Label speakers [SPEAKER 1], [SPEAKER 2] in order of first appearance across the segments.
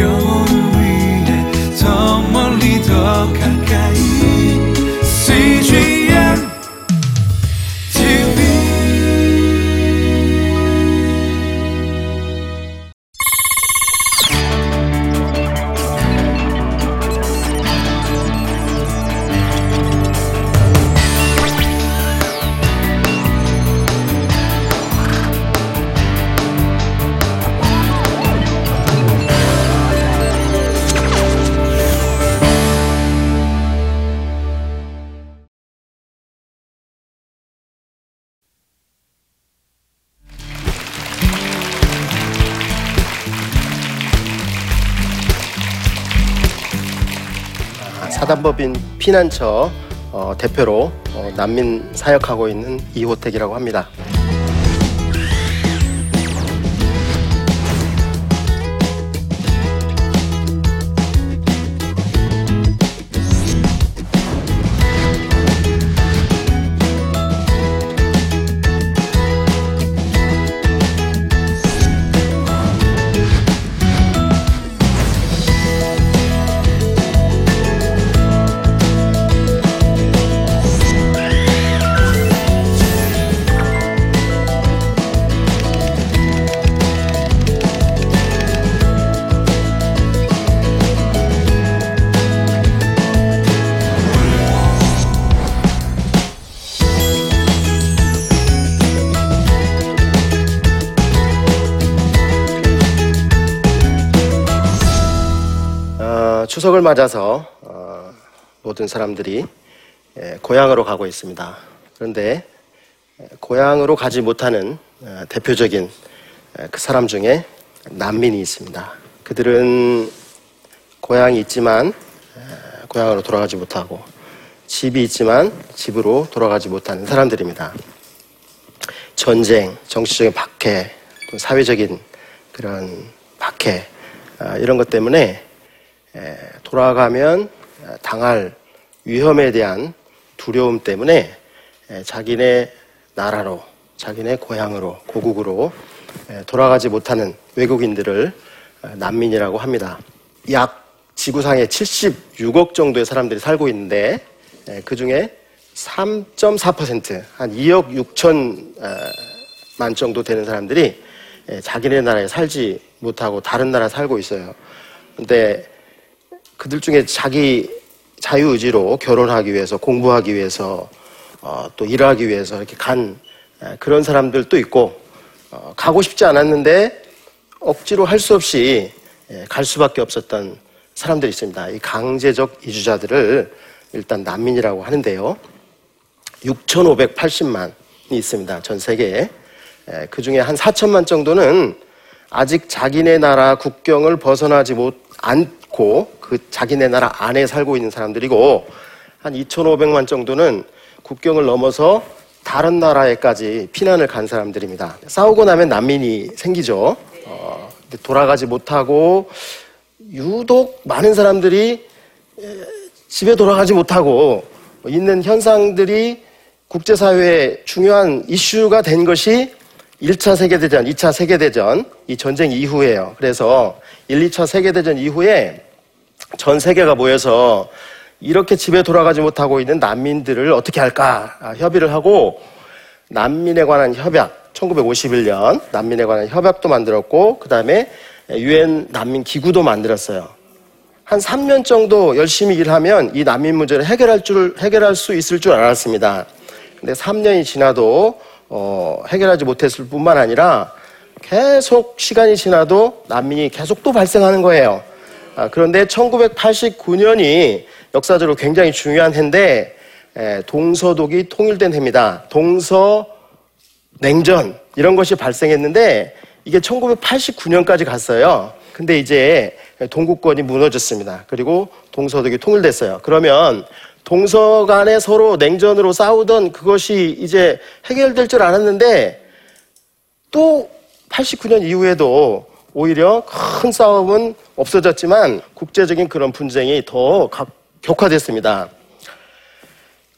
[SPEAKER 1] 영
[SPEAKER 2] 사단법인 피난처 어, 대표로 어, 난민 사역하고 있는 이호택이라고 합니다. 추석을 맞아서 어, 모든 사람들이 예, 고향으로 가고 있습니다. 그런데 예, 고향으로 가지 못하는 어, 대표적인 예, 그 사람 중에 난민이 있습니다. 그들은 고향이 있지만 예, 고향으로 돌아가지 못하고 집이 있지만 집으로 돌아가지 못하는 사람들입니다. 전쟁, 정치적인 박해, 또 사회적인 그런 박해 아, 이런 것 때문에 에, 돌아가면 어, 당할 위험에 대한 두려움 때문에 에, 자기네 나라로, 자기네 고향으로, 고국으로 에, 돌아가지 못하는 외국인들을 어, 난민이라고 합니다. 약 지구상에 76억 정도의 사람들이 살고 있는데 그 중에 3.4%, 한 2억 6천만 정도 되는 사람들이 에, 자기네 나라에 살지 못하고 다른 나라에 살고 있어요. 근데 그들 중에 자기 자유의지로 결혼하기 위해서 공부하기 위해서 어, 또 일하기 위해서 이렇게 간 에, 그런 사람들도 있고 어, 가고 싶지 않았는데 억지로 할 수 없이 에, 갈 수밖에 없었던 사람들이 있습니다. 이 강제적 이주자들을 일단 난민이라고 하는데요. 6,580만이 있습니다. 전 세계에. 에, 그 중에 한 4천만 정도는 아직 자기네 나라 국경을 벗어나지 못 않고 그 자기네 나라 안에 살고 있는 사람들이고 한 2,500만 정도는 국경을 넘어서 다른 나라에까지 피난을 간 사람들입니다. 싸우고 나면 난민이 생기죠. 어, 근데 돌아가지 못하고 유독 많은 사람들이 에, 집에 돌아가지 못하고 있는 현상들이 국제사회에 중요한 이슈가 된 것이 1차 세계대전, 2차 세계대전, 이 전쟁 이후에요. 그래서 1, 2차 세계대전 이후에 전 세계가 모여서 이렇게 집에 돌아가지 못하고 있는 난민들을 어떻게 할까 아, 협의를 하고 난민에 관한 협약 1951년 난민에 관한 협약도 만들었고 그 다음에 유엔 난민 기구도 만들었어요. 한 3년 정도 열심히 일하면 이 난민 문제를 해결할 줄 해결할 수 있을 줄 알았습니다. 근데 3년이 지나도 어, 해결하지 못했을 뿐만 아니라 계속 시간이 지나도 난민이 계속 또 발생하는 거예요. 아, 그런데 1989년이 역사적으로 굉장히 중요한 해인데 에, 동서독이 통일된 해입니다. 동서 냉전 이런 것이 발생했는데 이게 1989년까지 갔어요. 근데 이제 동국권이 무너졌습니다. 그리고 동서독이 통일됐어요. 그러면 동서 간에 서로 냉전으로 싸우던 그것이 이제 해결될 줄 알았는데 또 89년 이후에도 오히려 큰 싸움은 없어졌지만 국제적인 그런 분쟁이 더 각- 격화됐습니다.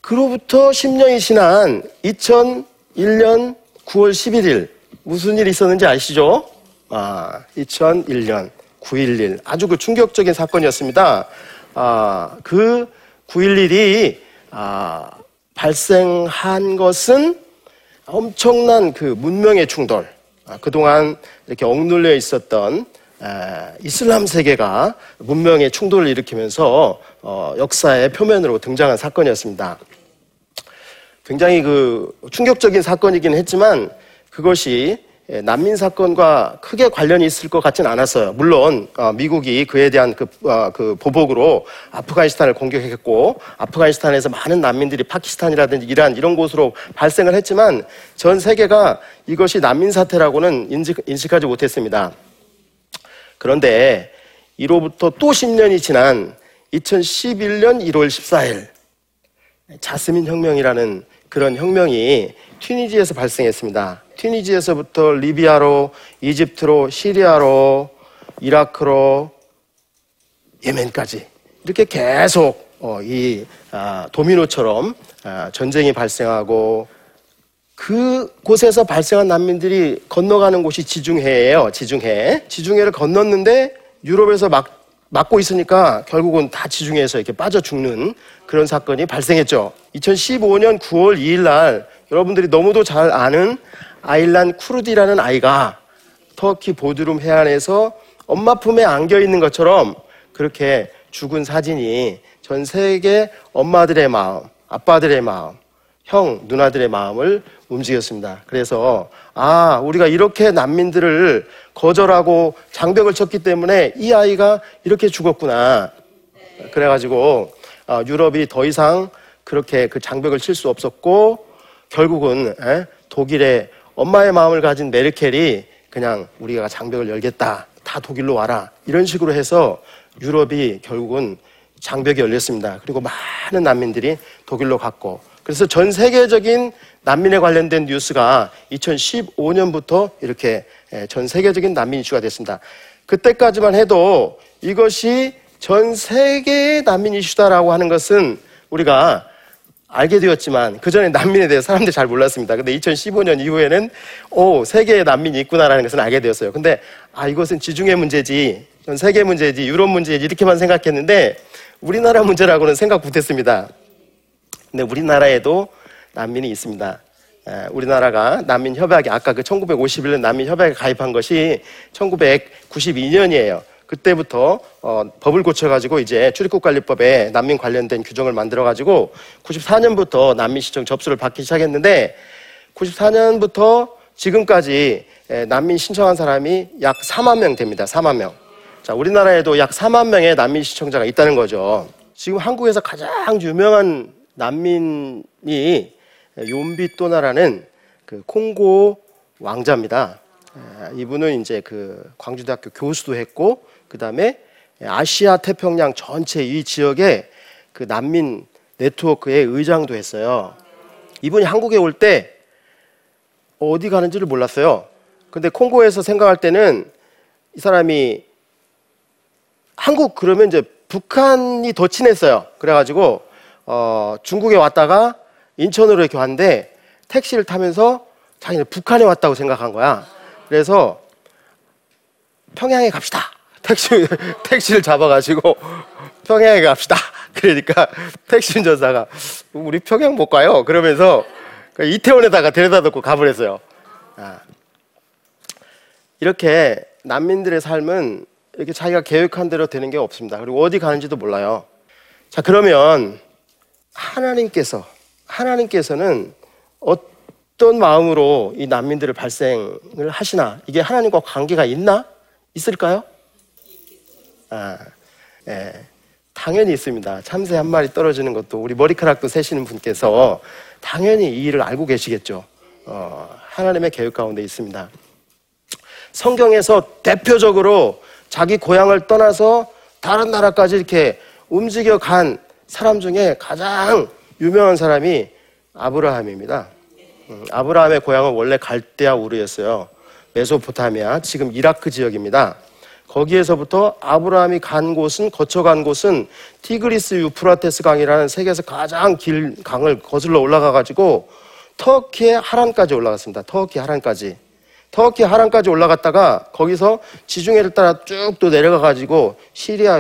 [SPEAKER 2] 그로부터 10년이 지난 2001년 9월 11일 무슨 일이 있었는지 아시죠? 아, 2001년 9.11 아주 그 충격적인 사건이었습니다. 아, 그 9.11이 아, 발생한 것은 엄청난 그 문명의 충돌, 아, 그동안 이렇게 억눌려 있었던 에, 이슬람 세계가 문명의 충돌을 일으키면서 어, 역사의 표면으로 등장한 사건이었습니다. 굉장히 그 충격적인 사건이긴 했지만 그것이 예, 난민 사건과 크게 관련이 있을 것 같지는 않았어요. 물론 어, 미국이 그에 대한 그, 어, 그 보복으로 아프가니스탄을 공격했고 아프가니스탄에서 많은 난민들이 파키스탄이라든지 이란 이런 곳으로 발생을 했지만 전 세계가 이것이 난민 사태라고는 인식, 인식하지 못했습니다. 그런데 이로부터 또 10년이 지난 2011년 1월 14일 자스민 혁명이라는 그런 혁명이 튀니지에서 발생했습니다. 튀니지에서부터 리비아로, 이집트로, 시리아로, 이라크로, 예멘까지 이렇게 계속 어, 이 아, 도미노처럼 아, 전쟁이 발생하고 그 곳에서 발생한 난민들이 건너가는 곳이 지중해예요. 지중해. 지중해를 건넜는데 유럽에서 막 막고 있으니까 결국은 다 지중해에서 이렇게 빠져 죽는 그런 사건이 발생했죠. 2015년 9월 2일 날 여러분들이 너무도 잘 아는 아일란 쿠르디라는 아이가 터키 보드룸 해안에서 엄마 품에 안겨 있는 것처럼 그렇게 죽은 사진이 전 세계 엄마들의 마음, 아빠들의 마음, 형, 누나들의 마음을 움직였습니다. 그래서, 아, 우리가 이렇게 난민들을 거절하고 장벽을 쳤기 때문에 이 아이가 이렇게 죽었구나. 그래가지고, 어, 유럽이 더 이상 그렇게 그 장벽을 칠 수 없었고, 결국은, 에? 독일의 엄마의 마음을 가진 메르켈이 그냥 우리가 장벽을 열겠다. 다 독일로 와라. 이런 식으로 해서 유럽이 결국은 장벽이 열렸습니다. 그리고 많은 난민들이 독일로 갔고, 그래서 전 세계적인 난민에 관련된 뉴스가 2015년부터 이렇게 예, 전 세계적인 난민 이슈가 됐습니다. 그때까지만 해도 이것이 전 세계의 난민 이슈다라고 하는 것은 우리가 알게 되었지만 그 전에 난민에 대해 서 사람들이 잘 몰랐습니다. 근데 2015년 이후에는 오 세계에 난민이 있구나라는 것은 알게 되었어요. 근데 아 이것은 지중해 문제지, 전 세계 문제지, 유럽 문제지 이렇게만 생각했는데 우리나라 문제라고는 생각 못했습니다. 근데 우리나라에도 난민이 있습니다. 에, 우리나라가 난민 협약에 아까 그 1951년 난민 협약에 가입한 것이 1992년이에요. 그때부터 어, 법을 고쳐가지고 이제 출입국관리법에 난민 관련된 규정을 만들어가지고 94년부터 난민 신청 접수를 받기 시작했는데 94년부터 지금까지 에, 난민 신청한 사람이 약 4만 명 됩니다. 4만 명. 자, 우리나라에도 약 4만 명의 난민 신청자가 있다는 거죠. 지금 한국에서 가장 유명한 난민이 욤비또나라는 그 콩고 왕자입니다. 이분은 이제 그 광주대학교 교수도 했고 그 다음에 아시아 태평양 전체 이 지역의 그 난민 네트워크의 의장도 했어요. 이분이 한국에 올 때 어디 가는지를 몰랐어요. 근데 콩고에서 생각할 때는 이 사람이 한국 그러면 이제 북한이 더 친했어요. 그래가지고 어, 중국에 왔다가 인천으로 이렇게 왔는데 택시를 타면서 자기는 북한에 왔다고 생각한 거야. 그래서 평양에 갑시다. 택시, 택시를 잡아가지고 평양에 갑시다. 그러니까 택시 운전사가 우리 평양 못 가요. 그러면서 그 이태원에다가 데려다 놓고 가버렸어요. 아. 이렇게 난민들의 삶은 이렇게 자기가 계획한 대로 되는 게 없습니다. 그리고 어디 가는지도 몰라요. 자, 그러면 하나님께서, 하나님께서는 어떤 마음으로 이 난민들을 발생을 하시나? 이게 하나님과 관계가 있나? 있을까요? 아, 예. 당연히 있습니다. 참새 한 마리 떨어지는 것도 우리 머리카락도 세시는 분께서 당연히 이 일을 알고 계시겠죠. 어, 하나님의 계획 가운데 있습니다. 성경에서 대표적으로 자기 고향을 떠나서 다른 나라까지 이렇게 움직여 간 사람 중에 가장 유명한 사람이 아브라함입니다. 음, 아브라함의 고향은 원래 갈대아 우르였어요. 메소포타미아, 지금 이라크 지역입니다. 거기에서부터 아브라함이 간 곳은 거쳐간 곳은 티그리스 유프라테스 강이라는 세계에서 가장 긴 강을 거슬러 올라가 가지고 터키의 하란까지 올라갔습니다. 터키 하란까지. 터키 하란까지 올라갔다가 거기서 지중해를 따라 쭉 또 내려가 가지고 시리아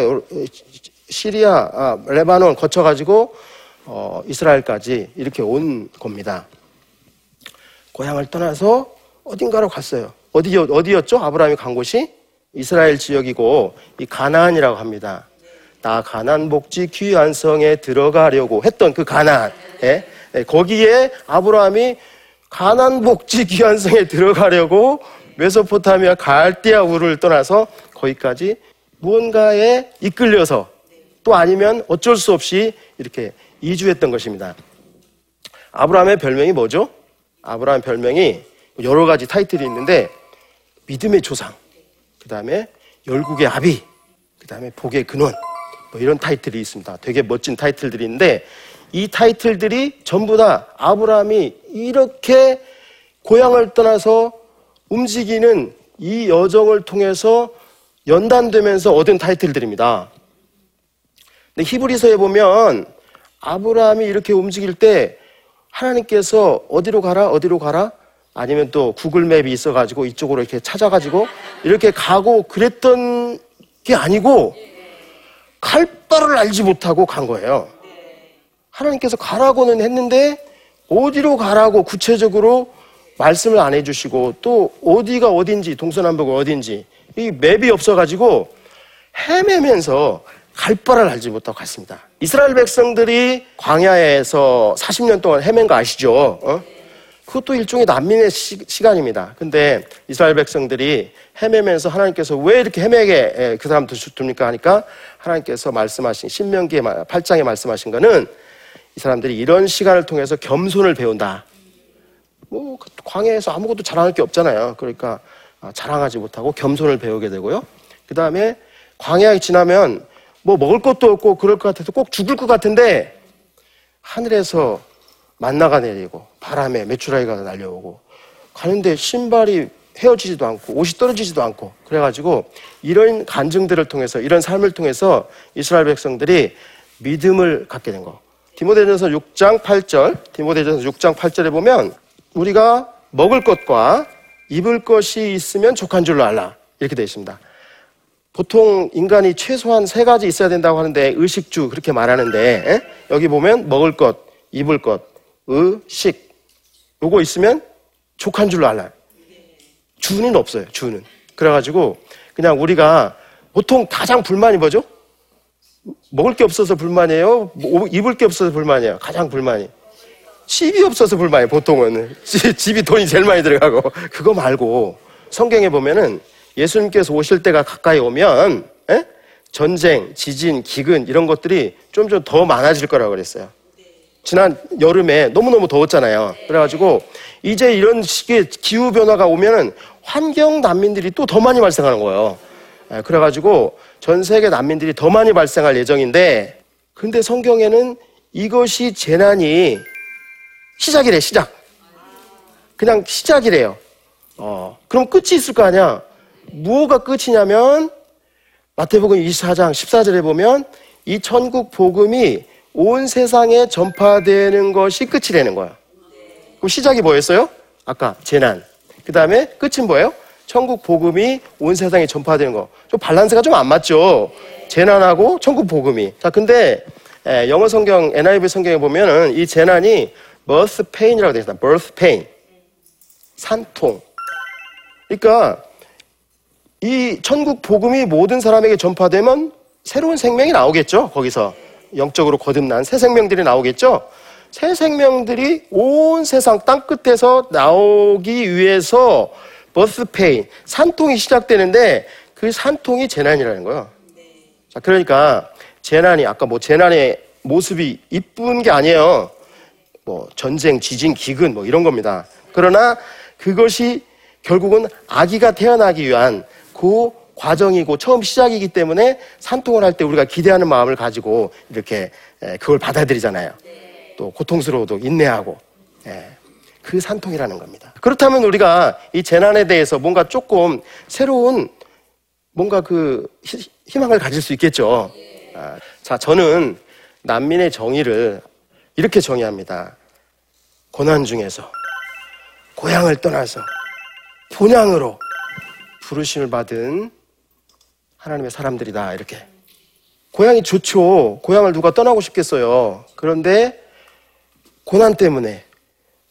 [SPEAKER 2] 시리아 아, 레바논 거쳐 가지고 어, 이스라엘까지 이렇게 온 겁니다. 고향을 떠나서 어딘가로 갔어요. 어디 어디였죠? 아브라함이 간 곳이 이스라엘 지역이고 이 가나안이라고 합니다. 나 가난 복지 귀한 성에 들어가려고 했던 그 가나안. 예? 예, 거기에 아브라함이 가난 복지 귀한 성에 들어가려고 메소포타미아 갈대아 우를 떠나서 거기까지 무언가에 이끌려서 또 아니면 어쩔 수 없이 이렇게 이주했던 것입니다. 아브라함의 별명이 뭐죠? 아브라함 별명이 여러 가지 타이틀이 있는데 믿음의 조상, 그 다음에 열국의 아비, 그 다음에 복의 근원, 뭐 이런 타이틀이 있습니다. 되게 멋진 타이틀들이 있는데 이 타이틀들이 전부 다 아브라함이 이렇게 고향을 떠나서 움직이는 이 여정을 통해서 연단되면서 얻은 타이틀들입니다. 근데 히브리서에 보면 아브라함이 이렇게 움직일 때 하나님께서 어디로 가라, 어디로 가라? 아니면 또 구글맵이 있어가지고 이쪽으로 이렇게 찾아가지고 이렇게 가고 그랬던 게 아니고 갈 바를 알지 못하고 간 거예요. 하나님께서 가라고는 했는데 어디로 가라고 구체적으로 말씀을 안 해주시고 또 어디가 어딘지 동서남북 어딘지 이 맵이 없어가지고 헤매면서 갈 바를 알지 못하고 갔습니다. 이스라엘 백성들이 광야에서 40년 동안 헤맨 거 아시죠? 어? 그것도 일종의 난민의 시, 간입니다 근데 이스라엘 백성들이 헤매면서 하나님께서 왜 이렇게 헤매게 그 사람 둡니까 하니까 하나님께서 말씀하신 신명기의 8장에 말씀하신 거는 이 사람들이 이런 시간을 통해서 겸손을 배운다. 뭐그 광야에서 아무것도 자랑할 게 없잖아요. 그러니까 아, 자랑하지 못하고 겸손을 배우게 되고요. 그 다음에 광야에 지나면 뭐 먹을 것도 없고 그럴 것 같아서 꼭 죽을 것 같은데 하늘에서 만나가 내리고 바람에 메추라기가 날려오고 가는데 신발이 헤어지지도 않고 옷이 떨어지지도 않고 그래가지고 이런 간증들을 통해서 이런 삶을 통해서 이스라엘 백성들이 믿음을 갖게 된 거. 디모데전서 6장 8절, 디모데전서 6장 8절에 보면 우리가 먹을 것과 입을 것이 있으면 족한 줄로 알라 이렇게 되어 있습니다. 보통 인간이 최소한 세 가지 있어야 된다고 하는데 의식주 그렇게 말하는데 에? 여기 보면 먹을 것, 입을 것, 의식 요거 있으면 족한 줄로 알아요. 주는 없어요. 주는. 그래가지고 그냥 우리가 보통 가장 불만이 뭐죠? 먹을 게 없어서 불만이에요. 뭐, 입을 게 없어서 불만이에요. 가장 불만이. 집이 없어서 불만이에요. 보통은 집이 돈이 제일 많이 들어가고 그거 말고 성경에 보면은 예수님께서 오실 때가 가까이 오면 에? 전쟁, 지진, 기근 이런 것들이 좀 좀 더 많아질 거라고 그랬어요. 지난 여름에 너무너무 더웠잖아요. 그래가지고 이제 이런 식의 기후 변화가 오면은 환경 난민들이 또 더 많이 발생하는 거예요. 그래가지고 전 세계 난민들이 더 많이 발생할 예정인데 근데 성경에는 이것이 재난이 시작이래, 시작. 그냥 시작이래요. 어, 그럼 끝이 있을 거 아니야? 무엇가 끝이냐면 마태복음 24장 14절에 보면 이 천국 복음이 온 세상에 전파되는 것이 끝이 되는 거야. 그럼 시작이 뭐였어요? 아까 재난. 그 다음에 끝은 뭐예요? 천국 복음이 온 세상에 전파되는 거. 좀 밸런스가 좀 안 맞죠? 재난하고 천국 복음이. 자, 근데 영어 성경, NIV 성경에 보면은 이 재난이 birth pain이라고 되어 있습니다. birth pain. 산통. 그러니까 이 천국 복음이 모든 사람에게 전파되면 새로운 생명이 나오겠죠. 거기서 영적으로 거듭난 새 생명들이 나오겠죠. 새 생명들이 온 세상 땅 끝에서 나오기 위해서 birth pain 산통이 시작되는데 그 산통이 재난이라는 거예요. 자, 그러니까 재난이 아까 뭐 재난의 모습이 이쁜 게 아니에요. 뭐 전쟁, 지진, 기근 뭐 이런 겁니다. 그러나 그것이 결국은 아기가 태어나기 위한 그 과정이고 처음 시작이기 때문에 산통을 할 때 우리가 기대하는 마음을 가지고 이렇게 그걸 받아들이잖아요. 또 고통스러워도 인내하고 그 산통이라는 겁니다. 그렇다면 우리가 이 재난에 대해서 뭔가 조금 새로운 뭔가 그 희망을 가질 수 있겠죠. 아, 자, 저는 난민의 정의를 이렇게 정의합니다. 고난 중에서 고향을 떠나서 본향으로 부르심을 받은 하나님의 사람들이다. 이렇게. 고향이 좋죠. 고향을 누가 떠나고 싶겠어요. 그런데 고난 때문에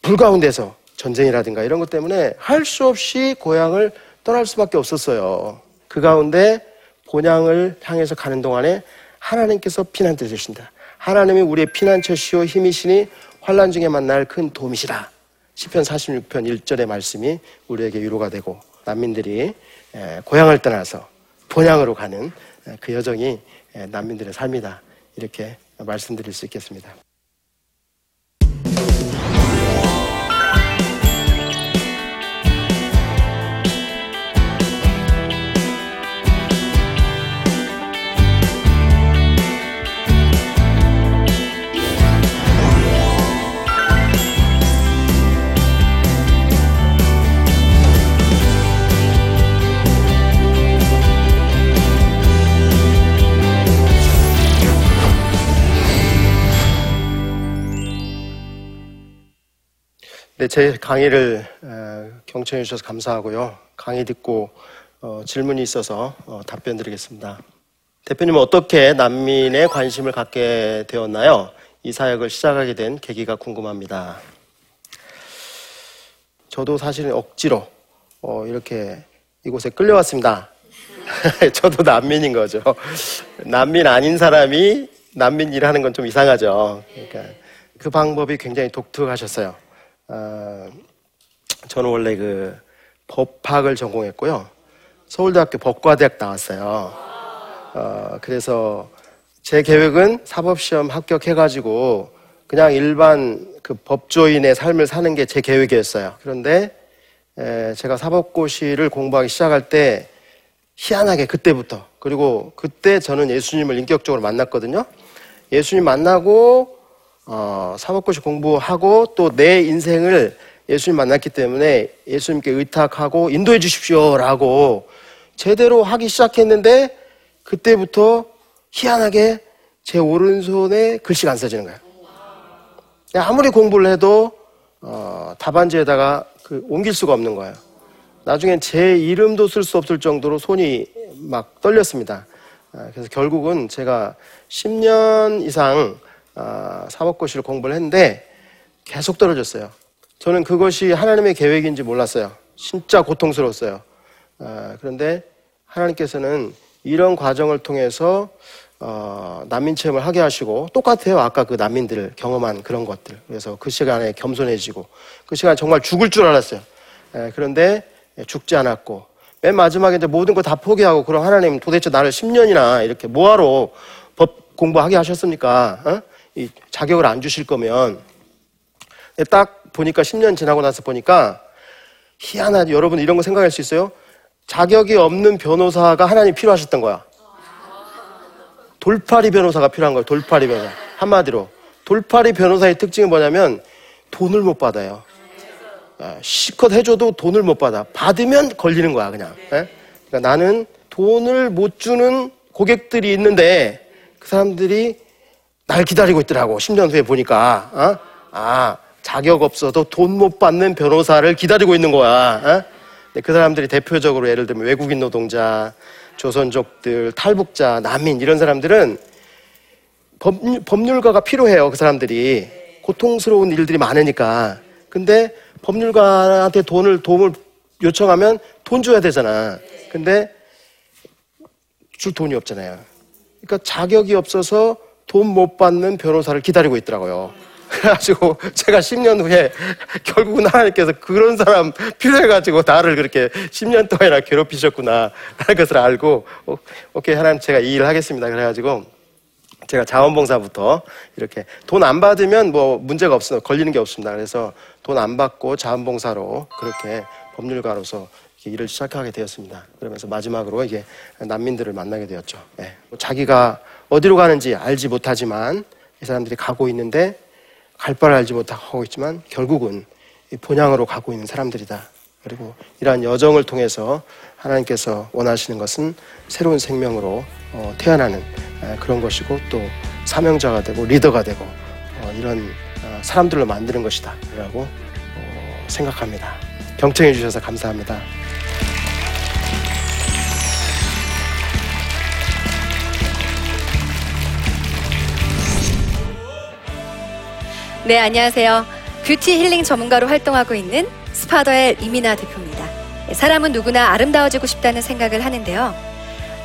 [SPEAKER 2] 불 가운데서 전쟁이라든가 이런 것 때문에 할 수 없이 고향을 떠날 수밖에 없었어요. 그 가운데 본향을 향해서 가는 동안에 하나님께서 피난처 되신다. 하나님이 우리의 피난처시오 힘이시니 환란 중에 만날 큰 도움이시라. 시편 46편 1절의 말씀이 우리에게 위로가 되고 난민들이 에, 고향을 떠나서 본향으로 가는 에, 그 여정이 에, 난민들의 삶이다. 이렇게 말씀드릴 수 있겠습니다. 제 강의를 에, 경청해 주셔서 감사하고요. 강의 듣고 어, 질문이 있어서 어, 답변 드리겠습니다. 대표님은 어떻게 난민에 관심을 갖게 되었나요? 이 사역을 시작하게 된 계기가 궁금합니다. 저도 사실은 억지로 어, 이렇게 이곳에 끌려왔습니다. 저도 난민인 거죠. 난민 아닌 사람이 난민 일하는 건 좀 이상하죠. 그러니까 그 방법이 굉장히 독특하셨어요. 어, 저는 원래 그 법학을 전공했고요. 서울대학교 법과대학 나왔어요. 어, 그래서 제 계획은 사법시험 합격해가지고 그냥 일반 그 법조인의 삶을 사는 게 제 계획이었어요. 그런데 에, 제가 사법고시를 공부하기 시작할 때 희한하게 그때부터 그리고 그때 저는 예수님을 인격적으로 만났거든요. 예수님 만나고 어, 사법고시 공부하고 또 내 인생을 예수님 만났기 때문에 예수님께 의탁하고 인도해 주십시오라고 제대로 하기 시작했는데 그때부터 희한하게 제 오른손에 글씨가 안 써지는 거예요. 아무리 공부를 해도 어, 답안지에다가 그 옮길 수가 없는 거예요. 나중엔 제 이름도 쓸 수 없을 정도로 손이 막 떨렸습니다. 아, 그래서 결국은 제가 10년 이상 아, 사법고시를 공부를 했는데 계속 떨어졌어요. 저는 그것이 하나님의 계획인지 몰랐어요. 진짜 고통스러웠어요. 아, 그런데 하나님께서는 이런 과정을 통해서 어, 난민 체험을 하게 하시고 똑같아요. 아까 그 난민들 경험한 그런 것들. 그래서 그 시간에 겸손해지고 그 시간에 정말 죽을 줄 알았어요. 에, 그런데 죽지 않았고 맨 마지막에 이제 모든 거 다 포기하고 그럼 하나님 도대체 나를 10년이나 이렇게 뭐하러 법 공부하게 하셨습니까? 어? 이 자격을 안 주실 거면 딱 보니까 10년 지나고 나서 보니까 희한하지 여러분 이런 거 생각할 수 있어요? 자격이 없는 변호사가 하나님 필요하셨던 거야. 돌파리 변호사가 필요한 거예요. 돌파리 변호사. 한마디로. 돌파리 변호사의 특징은 뭐냐면 돈을 못 받아요. 아, 실컷 해줘도 돈을 못 받아. 받으면 걸리는 거야, 그냥. 예? 그러니까 나는 돈을 못 주는 고객들이 있는데 그 사람들이 날 기다리고 있더라고. 10년 후에 보니까. 어? 아, 자격 없어도 돈 못 받는 변호사를 기다리고 있는 거야. 어? 그 사람들이 대표적으로 예를 들면 외국인 노동자, 조선족들, 탈북자, 난민 이런 사람들은 법, 법률가가 필요해요. 그 사람들이 고통스러운 일들이 많으니까. 근데 법률가한테 돈을 도움을 요청하면 돈 줘야 되잖아. 근데 줄 돈이 없잖아요. 그러니까 자격이 없어서 돈 못 받는 변호사를 기다리고 있더라고요. 그래가지고 제가 10년 후에 결국은 하나님께서 그런 사람 필요해가지고 나를 그렇게 10년 동안이나 괴롭히셨구나 하는 것을 알고 어, 오케이 하나님 제가 이 일을 하겠습니다. 그래가지고 제가 자원봉사부터 이렇게 돈 안 받으면 뭐 문제가 없어 걸리는 게 없습니다. 그래서 돈 안 받고 자원봉사로 그렇게 법률가로서 일을 시작하게 되었습니다. 그러면서 마지막으로 이게 난민들을 만나게 되었죠. 네. 자기가 어디로 가는지 알지 못하지만 이 사람들이 가고 있는데 갈 바를 알지 못하고 있지만 결국은 본향으로 가고 있는 사람들이다. 그리고 이러한 여정을 통해서 하나님께서 원하시는 것은 새로운 생명으로 어, 태어나는 그런 것이고 또 사명자가 되고 리더가 되고 어, 이런 어, 사람들로 만드는 것이다. 라고 생각합니다. 경청해 주셔서 감사합니다.
[SPEAKER 3] 네, 안녕하세요. 뷰티 힐링 전문가로 활동하고 있는 스파더의 이민아 대표입니다. 사람은 누구나 아름다워지고 싶다는 생각을 하는데요.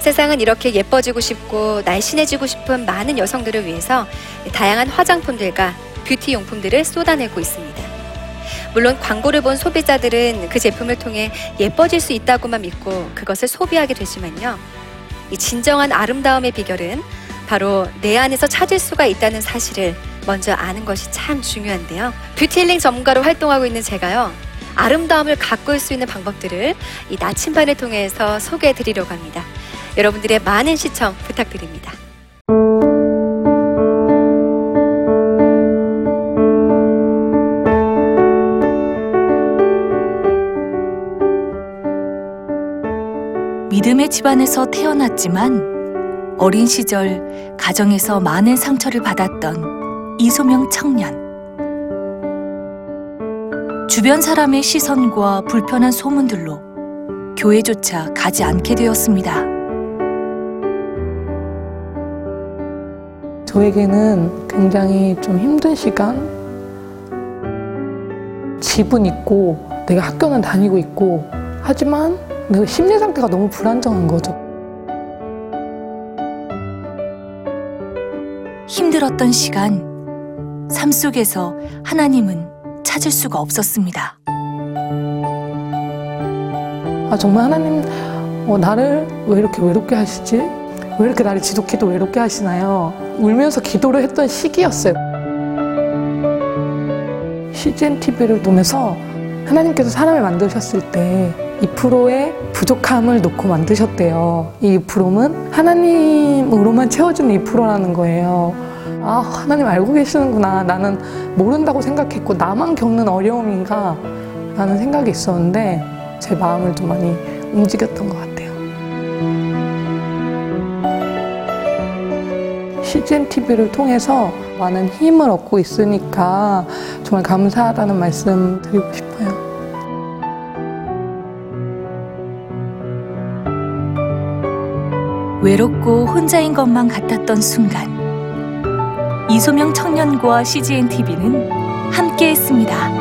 [SPEAKER 3] 세상은 이렇게 예뻐지고 싶고 날씬해지고 싶은 많은 여성들을 위해서 다양한 화장품들과 뷰티 용품들을 쏟아내고 있습니다. 물론 광고를 본 소비자들은 그 제품을 통해 예뻐질 수 있다고만 믿고 그것을 소비하게 되지만요. 이 진정한 아름다움의 비결은 바로 내 안에서 찾을 수가 있다는 사실을 먼저 아는 것이 참 중요한데요. 뷰티 힐링 전문가로 활동하고 있는 제가요. 아름다움을 가꿀 수 있는 방법들을 이 나침반을 통해서 소개해 드리려고 합니다. 여러분들의 많은 시청 부탁드립니다.
[SPEAKER 4] 믿음의 집안에서 태어났지만 어린 시절 가정에서 많은 상처를 받았던 이소명 청년. 주변 사람의 시선과 불편한 소문들로 교회조차 가지 않게 되었습니다.
[SPEAKER 5] 저에게는 굉장히 좀 힘든 시간, 집은 있고, 내가 학교는 다니고 있고, 하지만 내 심리 상태가 너무 불안정한 거죠.
[SPEAKER 4] 힘들었던 시간, 삶 속에서 하나님은 찾을 수가 없었습니다.
[SPEAKER 5] 아, 정말 하나님, 어, 나를 왜 이렇게 외롭게 하시지? 왜 이렇게 나를 지독해도 외롭게 하시나요? 울면서 기도를 했던 시기였어요. CGN TV를 보면서 하나님께서 사람을 만드셨을 때 2%의 부족함을 놓고 만드셨대요. 이 2%는 하나님으로만 채워주는 2%라는 거예요. 아, 하나님 알고 계시는구나. 나는 모른다고 생각했고, 나만 겪는 어려움인가? 라는 생각이 있었는데, 제 마음을 좀 많이 움직였던 것 같아요. CGN TV를 통해서 많은 힘을 얻고 있으니까 정말 감사하다는 말씀 드리고 싶어요.
[SPEAKER 4] 외롭고 혼자인 것만 같았던 순간 이소명 청년과 CGN TV는 함께했습니다.